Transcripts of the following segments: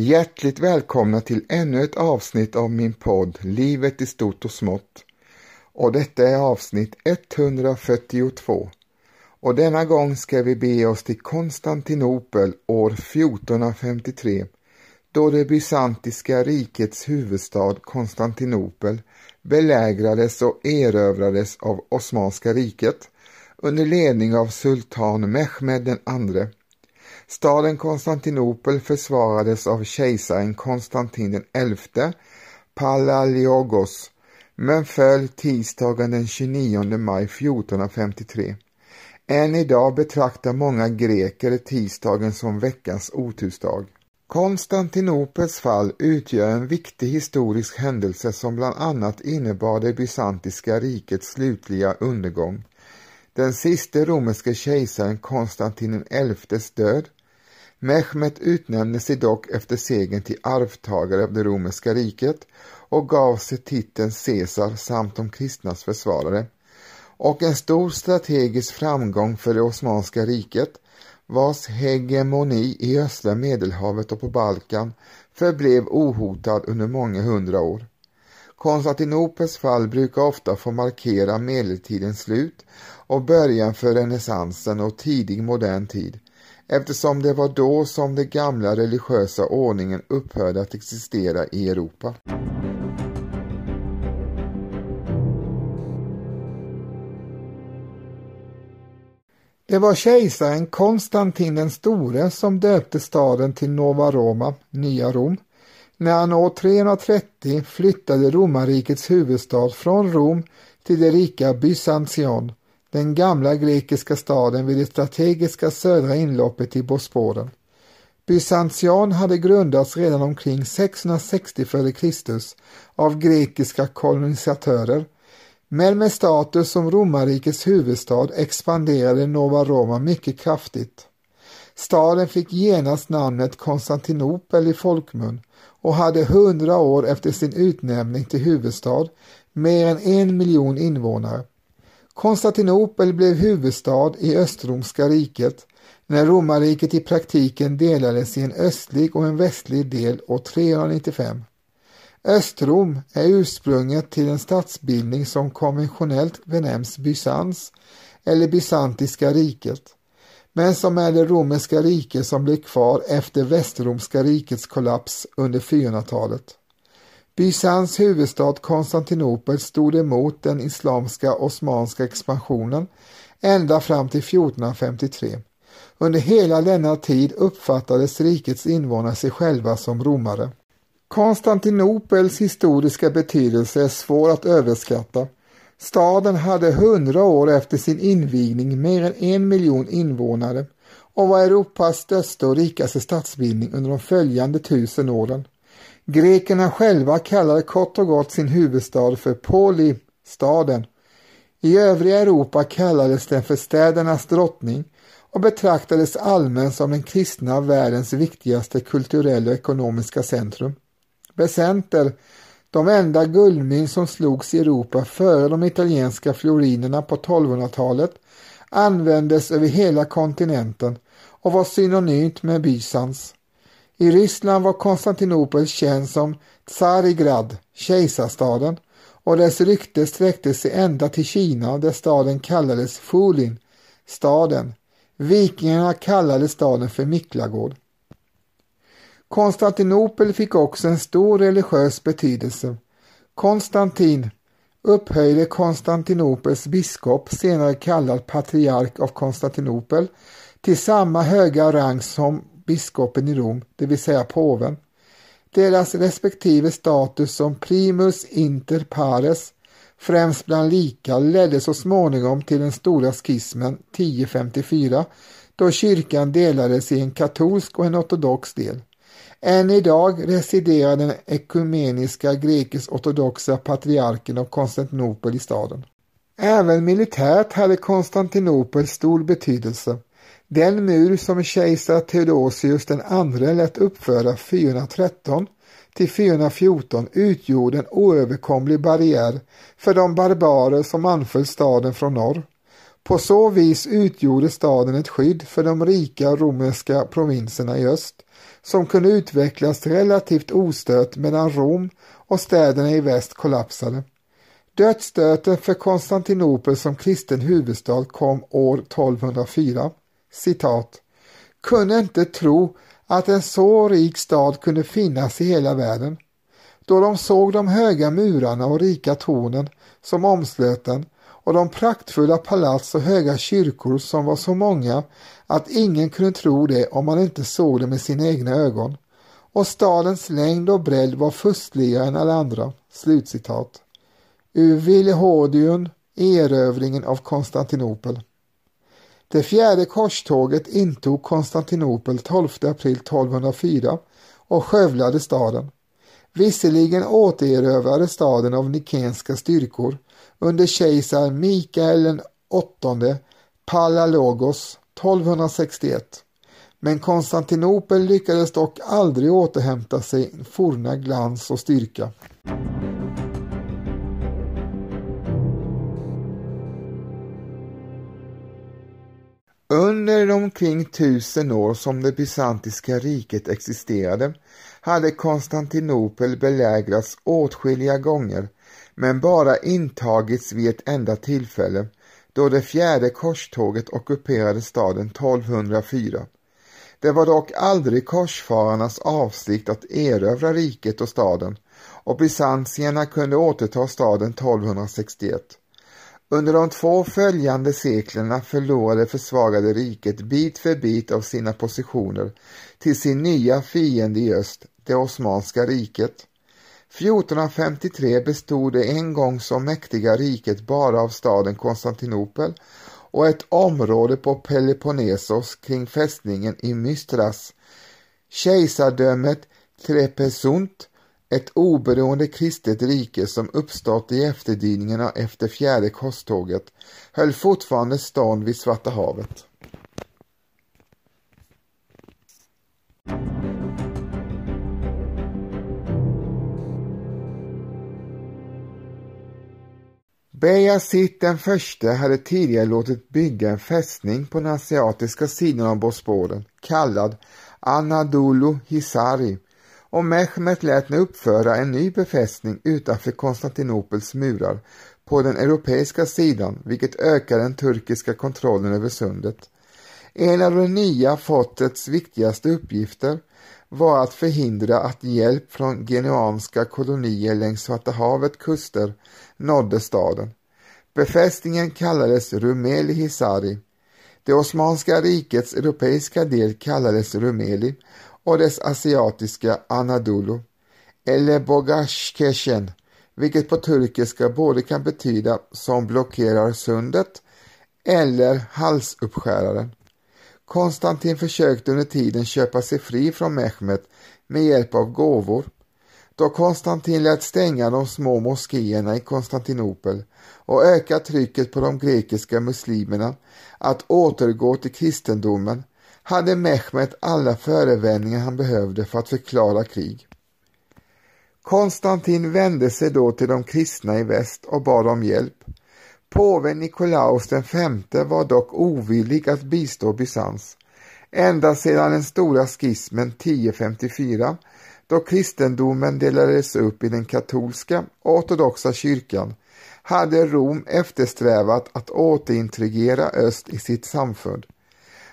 Hjärtligt välkomna till ännu ett avsnitt av min podd Livet i stort och smått. Och detta är avsnitt 142. Och denna gång ska vi bege oss till Konstantinopel år 1453 då det bysantiska rikets huvudstad Konstantinopel belägrades och erövrades av Osmanska riket under ledning av sultan Mehmed den andre. Staden Konstantinopel försvarades av kejsaren Konstantin den elfte Palaiologos men föll tisdagen den 29 maj 1453. Än idag betraktar många greker tisdagen som veckans otursdag. Konstantinopels fall utgör en viktig historisk händelse som bland annat innebar det bysantiska rikets slutliga undergång. Den siste romerske kejsaren Konstantin XIs död. Mehmet utnämnde sig dock efter segern till arvtagare av det romerska riket och gav sig titeln Caesar samt de kristnas försvarare. Och en stor strategisk framgång för det Osmanska riket vars hegemoni i östra Medelhavet och på Balkan förblev ohotad under många hundra år. Konstantinopels fall brukar ofta få markera medeltidens slut och början för renässansen och tidig modern tid eftersom det var då som den gamla religiösa ordningen upphörde att existera i Europa. Det var kejsaren Konstantin den store som döpte staden till Nova Roma, Nya Rom, när han år 330 flyttade romarrikets huvudstad från Rom till det rika Byzantion, den gamla grekiska staden vid det strategiska södra inloppet i Bosporen. Bysantion hade grundats redan omkring 660 f.Kr. av grekiska kolonisatörer men med status som romarrikets huvudstad expanderade Nova Roma mycket kraftigt. Staden fick genast namnet Konstantinopel i folkmun och hade hundra år efter sin utnämning till huvudstad mer än en miljon invånare. Konstantinopel blev huvudstad i Östromska riket när romarriket i praktiken delades i en östlig och en västlig del år 395. Östrom är ursprunget till en statsbildning som konventionellt benämns Bysans eller Bysantiska riket, men som är det romerska rike som blev kvar efter Västromska rikets kollaps under 400-talet. Bysans huvudstad Konstantinopel stod emot den islamska osmanska expansionen ända fram till 1453. Under hela denna tid uppfattades rikets invånare sig själva som romare. Konstantinopels historiska betydelse är svår att överskatta. Staden hade hundra år efter sin invigning mer än en miljon invånare och var Europas största och rikaste stadsbildning under de följande tusen åren. Grekerna själva kallade kort och gott sin huvudstad för Poli, staden. I övriga Europa kallades den för städernas drottning och betraktades allmänt som den kristna världens viktigaste kulturella och ekonomiska centrum Besenter, de enda guldmynt som slogs i Europa före de italienska florinerna på 1200-talet, användes över hela kontinenten och var synonymt med Bysans. I Ryssland var Konstantinopel känd som Tsarigrad, kejsarstaden, och dess rykte sträckte sig ända till Kina där staden kallades Fulin, staden. Vikingarna kallade staden för Miklagård. Konstantinopel fick också en stor religiös betydelse. Konstantin upphöjde Konstantinopels biskop, senare kallad patriark av Konstantinopel, till samma höga rang som biskopen i Rom, det vill säga påven. Deras respektive status som primus inter pares, främst bland lika, ledde så småningom till den stora skismen 1054 då kyrkan delades i en katolsk och en ortodox del. Än idag residerar den ekumeniska grekisk-ortodoxa patriarken av Konstantinopel i staden. Även militärt hade Konstantinopel stor betydelse. Den mur som kejsar Theodosius den andre lät uppföra 413 till 414 utgjorde en oöverkomlig barriär för de barbarer som anföll staden från norr. På så vis utgjorde staden ett skydd för de rika romerska provinserna i öst som kunde utvecklas relativt ostört medan Rom och städerna i väst kollapsade. Dödsstöten för Konstantinopel som kristen huvudstad kom år 1204. Citat. Kunde inte tro att en så rik stad kunde finnas i hela världen. Då de såg de höga murarna och rika tornen som omslöt den och de praktfulla palats och höga kyrkor som var så många att ingen kunde tro det om man inte såg det med sina egna ögon. Och stadens längd och bredd var fustligare än alla andra. Slutcitat. Ur Villehordion, erövringen av Konstantinopel. Det fjärde korståget intog Konstantinopel 12 april 1204 och skövlade staden. Visserligen återerövrade staden av nikenska styrkor under kejsar Mikael den åttonde Pallalogos 1261. Men Konstantinopel lyckades dock aldrig återhämta sig forna glans och styrka. Under de omkring tusen år som det bysantiska riket existerade hade Konstantinopel belägrats åtskilliga gånger men bara intagits vid ett enda tillfälle då det fjärde korståget ockuperade staden 1204. Det var dock aldrig korsfararnas avsikt att erövra riket och staden och bysantierna kunde återta staden 1261. Under de två följande seklerna förlorade försvagade riket bit för bit av sina positioner till sin nya fiende i öst, det Osmanska riket. 1453 bestod det en gång så mäktiga riket bara av staden Konstantinopel och ett område på Peloponnesos kring fästningen i Mystras. Kejsardömet Trepesunt, ett oberoende kristet rike som uppstått i efterdyningarna efter fjärde korståget, höll fortfarande stånd vid Svarta havet. Beyazit den förste hade tidigare låtit bygga en fästning på den asiatiska sidan av Bosporen kallad Anadolu Hisari och Mehmet lät nu uppföra en ny befästning utanför Konstantinopels murar på den europeiska sidan vilket ökar den turkiska kontrollen över sundet. En av det nya fortets viktigaste uppgifter var att förhindra att hjälp från genuanska kolonier längs Svarta havet kuster nådde staden. Befästningen kallades Rumeli Hisari. Det Osmanska rikets europeiska del kallades Rumeli och dess asiatiska Anadolu, eller Bogashkeshen, vilket på turkiska både kan betyda som blockerar sundet eller halsuppskäraren. Konstantin försökte under tiden köpa sig fri från Mehmet med hjälp av gåvor. Då Konstantin lät stänga de små moskéerna i Konstantinopel och öka trycket på de grekiska muslimerna att återgå till kristendomen hade Mehmet alla förevändningar han behövde för att förklara krig. Konstantin vände sig då till de kristna i väst och bad om hjälp. Påven Nikolaus V var dock ovillig att bistå Bysans. Ända sedan den stora skismen 1054 då kristendomen delades upp i den katolska och ortodoxa kyrkan hade Rom eftersträvat att återintrigera öst i sitt samfund.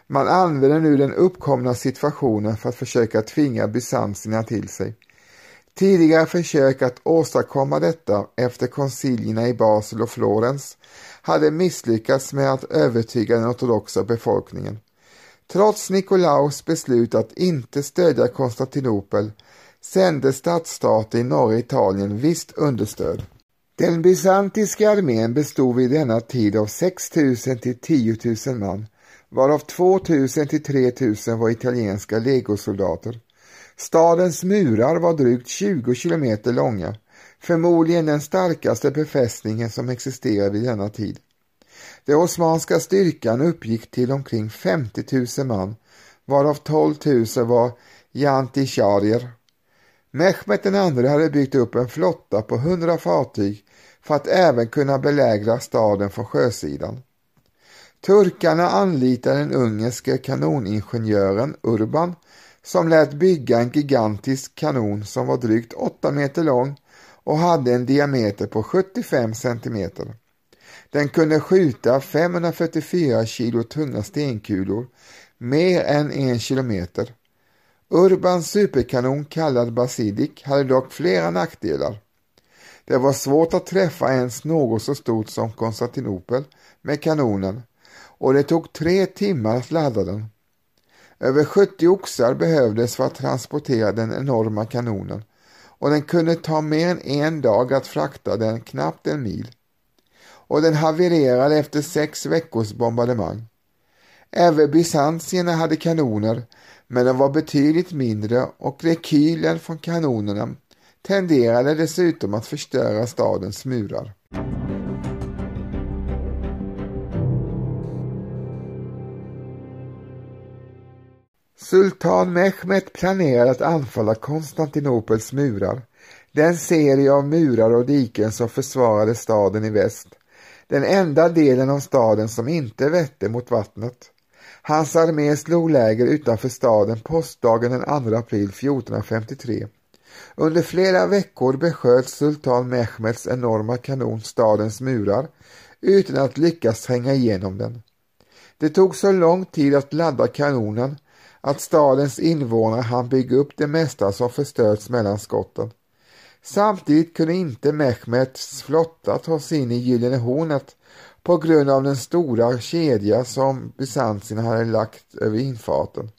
Man använder nu den uppkomna situationen för att försöka tvinga bysantierna till sig. Tidigare försök att åstadkomma detta efter konciljerna i Basel och Florens hade misslyckats med att övertyga den ortodoxa befolkningen. Trots Nikolaus beslut att inte stödja Konstantinopel sände stadsstater i norra Italien visst understöd. Den bysantiska armén bestod vid denna tid av 6 000 till 10 000 man, varav 2000 till 3000 var italienska legosoldater. Stadens murar var drygt 20 kilometer långa, förmodligen den starkaste befästningen som existerade vid denna tid. Den osmanska styrkan uppgick till omkring 50 000 man, varav 12 000 var jantisharier. Mehmet II hade byggt upp en flotta på 100 fartyg för att även kunna belägra staden från sjösidan. Turkarna anlitade den ungerske kanoningenjören Urban som lät bygga en gigantisk kanon som var drygt 8 meter lång och hade en diameter på 75 centimeter. Den kunde skjuta 544 kilo tunga stenkulor, mer än en kilometer. Urbans superkanon kallad Basidik hade dock flera nackdelar. Det var svårt att träffa ens något så stort som Konstantinopel med kanonen och det tog tre timmar att ladda den. Över 70 oxar behövdes för att transportera den enorma kanonen och den kunde ta mer än en dag att frakta den knappt en mil. Och den havererade efter sex veckors bombardemang. Även bysantierna hade kanoner men de var betydligt mindre och rekylen från kanonerna tenderade dessutom att förstöra stadens murar. Sultan Mehmet planerade att anfalla Konstantinopels murar, den serie av murar och diken som försvarade staden i väst, den enda delen av staden som inte vette mot vattnet. Hans armé slog läger utanför staden påskdagen den 2 april 1453. Under flera veckor besköt sultan Mehmets enorma kanon stadens murar utan att lyckas tränga igenom den. Det tog så lång tid att ladda kanonen att stadens invånare hann bygga upp det mesta som förstörts mellan skotten. Samtidigt kunde inte Mehmets flotta ta sig in i Gyllene hornet på grund av den stora kedja som bysanserna hade lagt över infarten.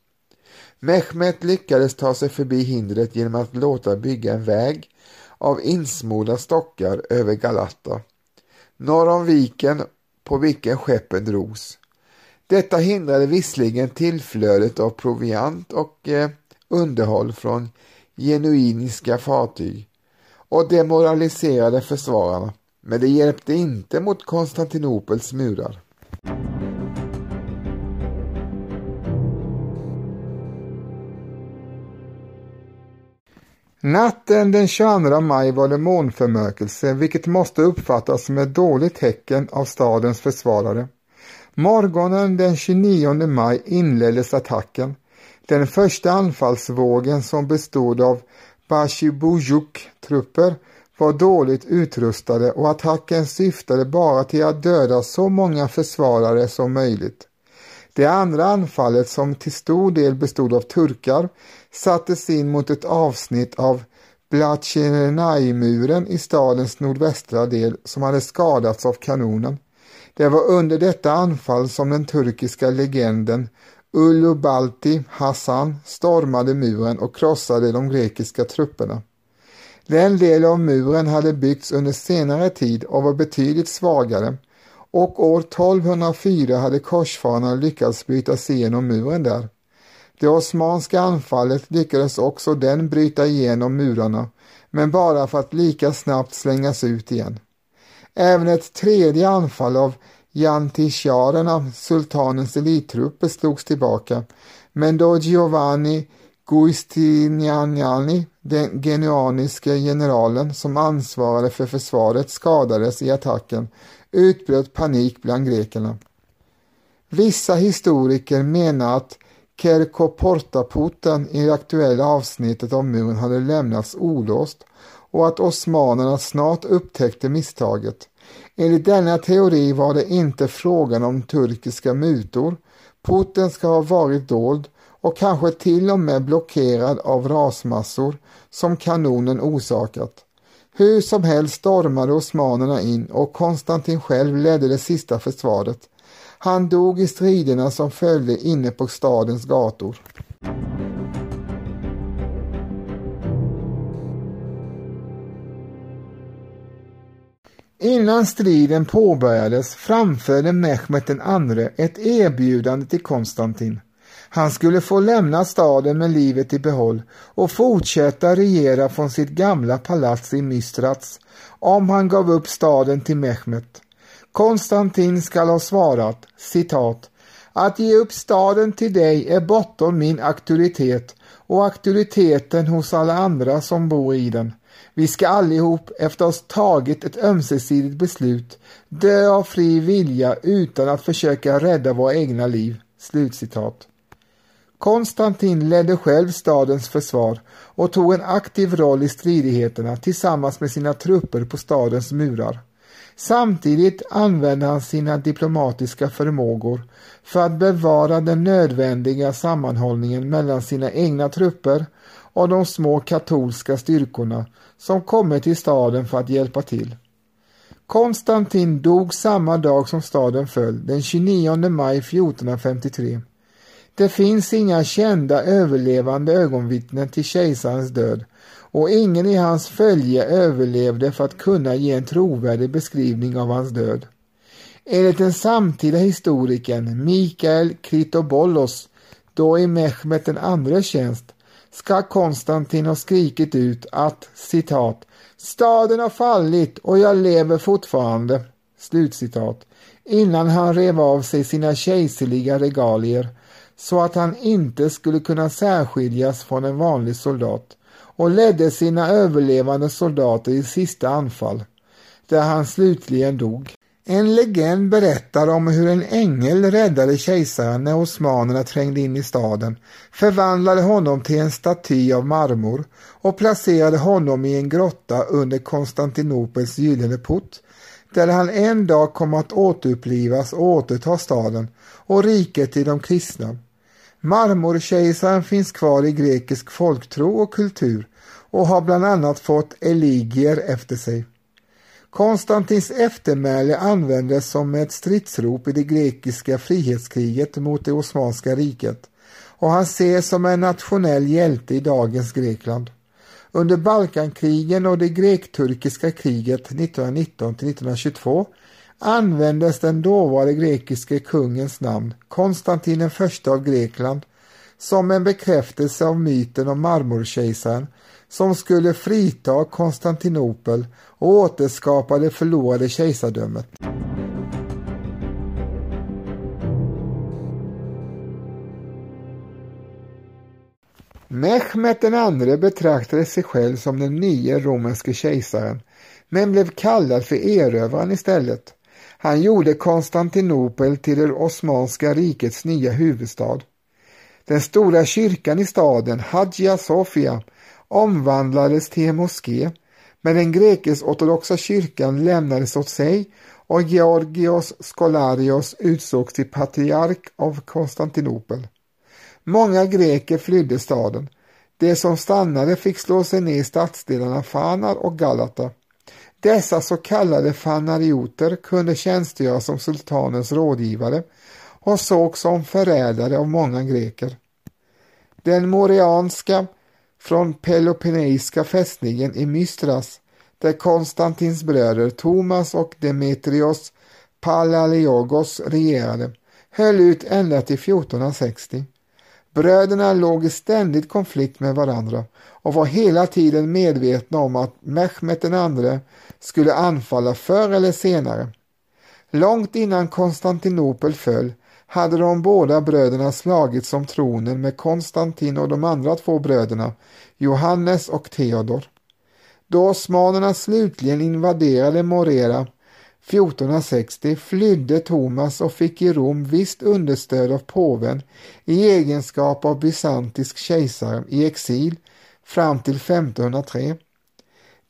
Mehmet lyckades ta sig förbi hindret genom att låta bygga en väg av insmorda stockar över Galata, norr om viken på vilken skeppen drogs. Detta hindrade visserligen tillflödet av proviant och eh, underhåll från genuiniska fartyg och demoraliserade försvararna, men det hjälpte inte mot Konstantinopels murar. Natten den 22 maj var det månförmörkelse, vilket måste uppfattas som ett dåligt tecken av stadens försvarare. Morgonen den 29 maj inleddes attacken. Den första anfallsvågen som bestod av Bashibujuk-trupper var dåligt utrustade och attacken syftade bara till att döda så många försvarare som möjligt. Det andra anfallet som till stor del bestod av turkar sattes in mot ett avsnitt av Blatjenaj-muren i stadens nordvästra del som hade skadats av kanonen. Det var under detta anfall som den turkiska legenden Ulubalti Hassan stormade muren och krossade de grekiska trupperna. Den del av muren hade byggts under senare tid och var betydligt svagare och år 1204 hade korsfararna lyckats bryta sig igenom muren där. Det osmanska anfallet lyckades också den bryta igenom murarna, men bara för att lika snabbt slängas ut igen. Även ett tredje anfall av jantisharerna, sultanens elittrupper, slogs tillbaka, men då Giovanni Giustiniani, den genuaniske generalen som ansvarade för försvaret, skadades i attacken utbröt panik bland grekerna. Vissa historiker menar att Kerkoportaporten i det aktuella avsnittet av muren hade lämnats olåst och att osmanerna snart upptäckte misstaget. Enligt denna teori var det inte frågan om turkiska mutor. Porten ska ha varit dold och kanske till och med blockerad av rasmassor som kanonen orsakat. Hur som helst stormade osmanerna in och Konstantin själv ledde det sista försvaret. Han dog i striderna som följde inne på stadens gator. Innan striden påbörjades framförde Mehmet II ett erbjudande till Konstantin. Han skulle få lämna staden med livet i behåll och fortsätta regera från sitt gamla palats i Mistrats om han gav upp staden till Mehmet. Konstantin skall ha svarat, citat, att ge upp staden till dig är bortom min auktoritet och auktoriteten hos alla andra som bor i den. Vi ska allihop efter oss tagit ett ömsesidigt beslut dö av fri vilja utan att försöka rädda våra egna liv. Slutcitat. Konstantin ledde själv stadens försvar och tog en aktiv roll i stridigheterna tillsammans med sina trupper på stadens murar. Samtidigt använde han sina diplomatiska förmågor för att bevara den nödvändiga sammanhållningen mellan sina egna trupper av de små katolska styrkorna som kommit till staden för att hjälpa till. Konstantin dog samma dag som staden föll, den 29 maj 1453. Det finns inga kända överlevande ögonvittnen till kejsarens död och ingen i hans följe överlevde för att kunna ge en trovärdig beskrivning av hans död. Enligt den samtida historikern Mikael Kritobollos, då i Mehmet den andres tjänst, ska Konstantin ha skrikit ut att citat Staden har fallit och jag lever fortfarande. Slutcitat. Innan han rev av sig sina kejserliga regalier så att han inte skulle kunna särskiljas från en vanlig soldat och ledde sina överlevande soldater i sista anfall, där han slutligen dog. En legend berättar om hur en ängel räddade kejsaren när osmanerna trängde in i staden, förvandlade honom till en staty av marmor och placerade honom i en grotta under Konstantinopels gyllene port, där han en dag kom att återupplivas och återta staden och riket till de kristna. Marmorkejsaren finns kvar i grekisk folktro och kultur och har bland annat fått eligier efter sig. Konstantins eftermäle användes som ett stridsrop i det grekiska frihetskriget mot det Osmanska riket och han ses som en nationell hjälte i dagens Grekland. Under Balkankrigen och det grekturkiska kriget 1919 1922 användes den dåvarande grekiske kungens namn, Konstantin den av Grekland, som en bekräftelse av myten om marmorkejsaren som skulle frita Konstantinopel och återskapa det förlorade kejsardömet. Mehmet den andre betraktade sig själv som den nya romerske kejsaren men blev kallad för erövraren istället. Han gjorde Konstantinopel till det Osmanska rikets nya huvudstad. Den stora kyrkan i staden, Hagia Sofia, omvandlades till en moské, men den grekisk-ortodoxa kyrkan lämnades åt sig och Georgios Skolarios utsågs till patriark av Konstantinopel. Många greker flydde staden. De som stannade fick slå sig ner i stadsdelarna Fanar och Galata. Dessa så kallade fanarioter kunde tjänstgöra som sultanens rådgivare och sågs som förrädare av många greker. Den morianska från Peloponnesiska fästningen i Mystras där Konstantins bröder Thomas och Demetrios Palaiologos regerade höll ut ända till 1460. Bröderna låg i ständig konflikt med varandra och var hela tiden medvetna om att Mehmet II skulle anfalla förr eller senare. Långt innan Konstantinopel föll hade de båda bröderna slagits om tronen med Konstantin och de andra två bröderna, Johannes och Theodor. Då osmanerna slutligen invaderade Morera 1460 flydde Thomas och fick i Rom visst understöd av påven i egenskap av bysantisk kejsare i exil fram till 1503.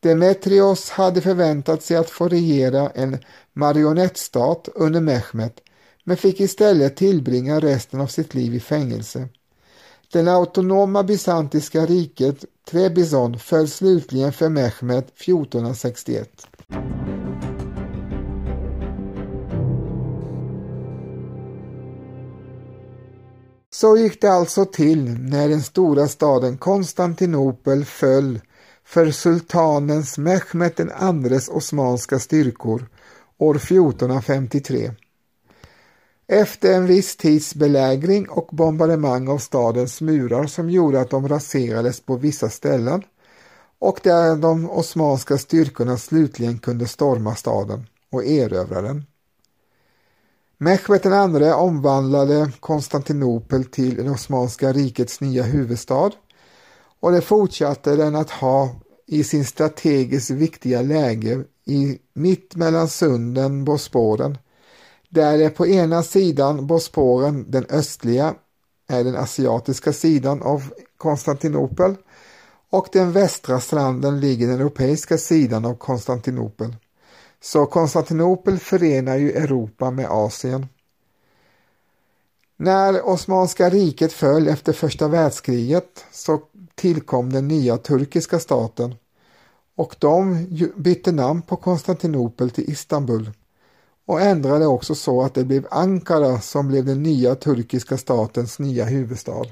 Demetrios hade förväntat sig att få regera en marionettstat under Mehmet men fick istället tillbringa resten av sitt liv i fängelse. Det autonoma bysantiska riket Trebizond föll slutligen för Mehmet 1461. Så gick det alltså till när den stora staden Konstantinopel föll för sultanens Mehmet IIs osmanska styrkor år 1453. Efter en viss tids belägring och bombardemang av stadens murar som gjorde att de raserades på vissa ställen och där de osmanska styrkorna slutligen kunde storma staden och erövra den. Mehmet II omvandlade Konstantinopel till det Osmanska rikets nya huvudstad och det fortsatte den att ha i sin strategiskt viktiga läge i mitt mellan sunden Bosporen. Där är på ena sidan Bosporen, den östliga, är den asiatiska sidan av Konstantinopel och den västra stranden ligger den europeiska sidan av Konstantinopel. Så Konstantinopel förenar ju Europa med Asien. När Osmanska riket föll efter första världskriget så tillkom den nya turkiska staten och de bytte namn på Konstantinopel till Istanbul och ändrade också så att det blev Ankara som blev den nya turkiska statens nya huvudstad.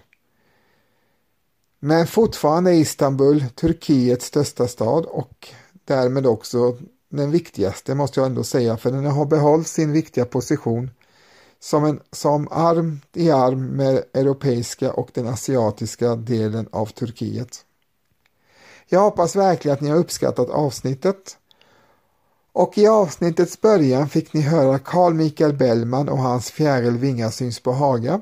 Men fortfarande är Istanbul Turkiets största stad och därmed också den viktigaste måste jag ändå säga för den har behållit sin viktiga position som, en, som arm i arm med europeiska och den asiatiska delen av Turkiet. Jag hoppas verkligen att ni har uppskattat avsnittet. Och i avsnittets början fick ni höra Carl Michael Bellman och hans Fjärilvingar syns på Haga.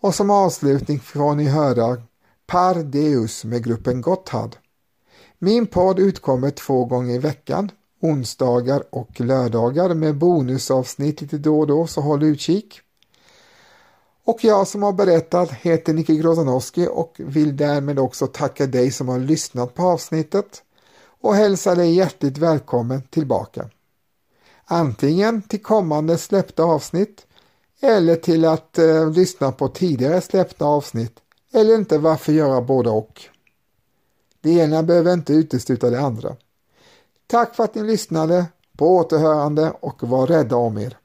Och som avslutning får ni höra Par Deus med gruppen Gotthard. Min podd utkommer två gånger i veckan, onsdagar och lördagar med bonusavsnitt lite då och då, så håll utkik. Och jag som har berättat heter Nicke Grozanowski och vill därmed också tacka dig som har lyssnat på avsnittet och hälsa dig hjärtligt välkommen tillbaka. Antingen till kommande släppta avsnitt eller till att eh, lyssna på tidigare släppta avsnitt eller inte varför göra både och. Det ena behöver inte utesluta det andra. Tack för att ni lyssnade, på återhörande och var rädda om er.